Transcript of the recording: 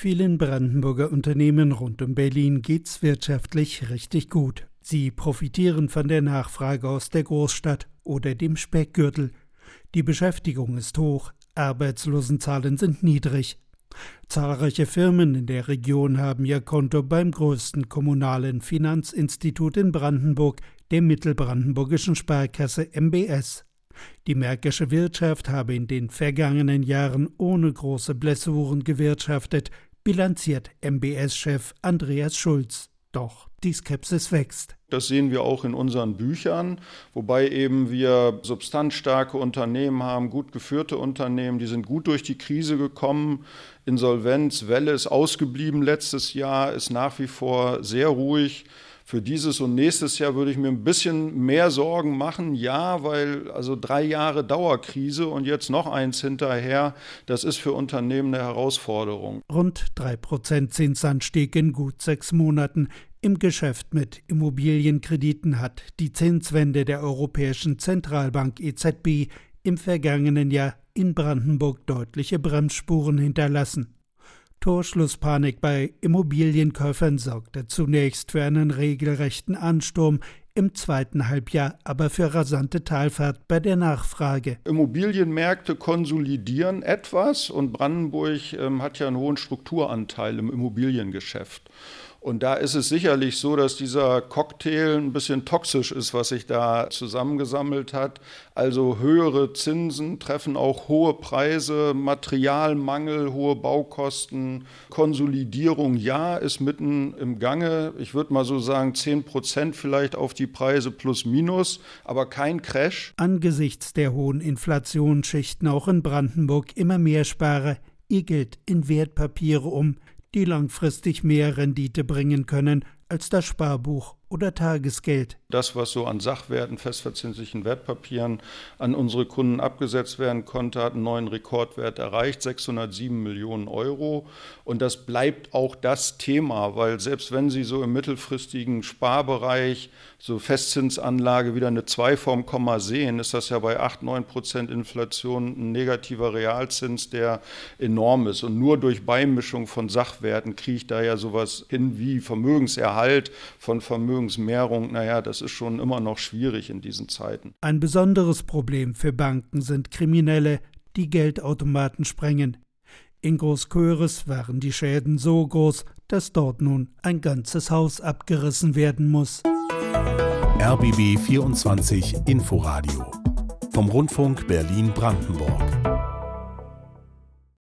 Vielen Brandenburger Unternehmen rund um Berlin geht's wirtschaftlich richtig gut. Sie profitieren von der Nachfrage aus der Großstadt oder dem Speckgürtel. Die Beschäftigung ist hoch, Arbeitslosenzahlen sind niedrig. Zahlreiche Firmen in der Region haben ihr Konto beim größten kommunalen Finanzinstitut in Brandenburg, der Mittelbrandenburgischen Sparkasse MBS. Die märkische Wirtschaft habe in den vergangenen Jahren ohne große Blessuren gewirtschaftet, bilanziert MBS-Chef Andreas Schulz. Doch die Skepsis wächst. Das sehen wir auch in unseren Büchern, wobei eben wir substanzstarke Unternehmen haben, gut geführte Unternehmen, die sind gut durch die Krise gekommen. Insolvenzwelle ist ausgeblieben letztes Jahr, ist nach wie vor sehr ruhig. Für dieses und nächstes Jahr würde ich mir ein bisschen mehr Sorgen machen. Ja, weil also drei Jahre Dauerkrise und jetzt noch eins hinterher, das ist für Unternehmen eine Herausforderung. Rund drei Prozent Zinsanstieg in gut sechs Monaten. Im Geschäft mit Immobilienkrediten hat die Zinswende der Europäischen Zentralbank EZB im vergangenen Jahr in Brandenburg deutliche Bremsspuren hinterlassen. Torschlusspanik bei Immobilienkäufern sorgte zunächst für einen regelrechten Ansturm, im zweiten Halbjahr aber für rasante Talfahrt bei der Nachfrage. Immobilienmärkte konsolidieren etwas und Brandenburg ähm, hat ja einen hohen Strukturanteil im Immobiliengeschäft. Und da ist es sicherlich so, dass dieser Cocktail ein bisschen toxisch ist, was sich da zusammengesammelt hat. Also höhere Zinsen treffen auch hohe Preise, Materialmangel, hohe Baukosten, Konsolidierung, ja, ist mitten im Gange. Ich würde mal so sagen, 10 Prozent vielleicht auf die Preise plus minus, aber kein Crash. Angesichts der hohen Inflation schichten auch in Brandenburg immer mehr Sparer ihr Geld in Wertpapiere um, die langfristig mehr Rendite bringen können als das Sparbuch oder Tagesgeld. Das, was so an Sachwerten, festverzinslichen Wertpapieren an unsere Kunden abgesetzt werden konnte, hat einen neuen Rekordwert erreicht, 607 Millionen Euro. Und das bleibt auch das Thema, weil selbst wenn Sie so im mittelfristigen Sparbereich so Festzinsanlage wieder eine 2 vorm Komma sehen, ist das ja bei 8, 9 Prozent Inflation ein negativer Realzins, der enorm ist. Und nur durch Beimischung von Sachwerten kriege ich da ja sowas hin wie Vermögenserhalt von Vermögen Vermögensmehrung, naja, das ist schon immer noch schwierig in diesen Zeiten. Ein besonderes Problem für Banken sind Kriminelle, die Geldautomaten sprengen. In Großköres waren die Schäden so groß, dass dort nun ein ganzes Haus abgerissen werden muss. RBB 24 Inforadio vom Rundfunk Berlin-Brandenburg.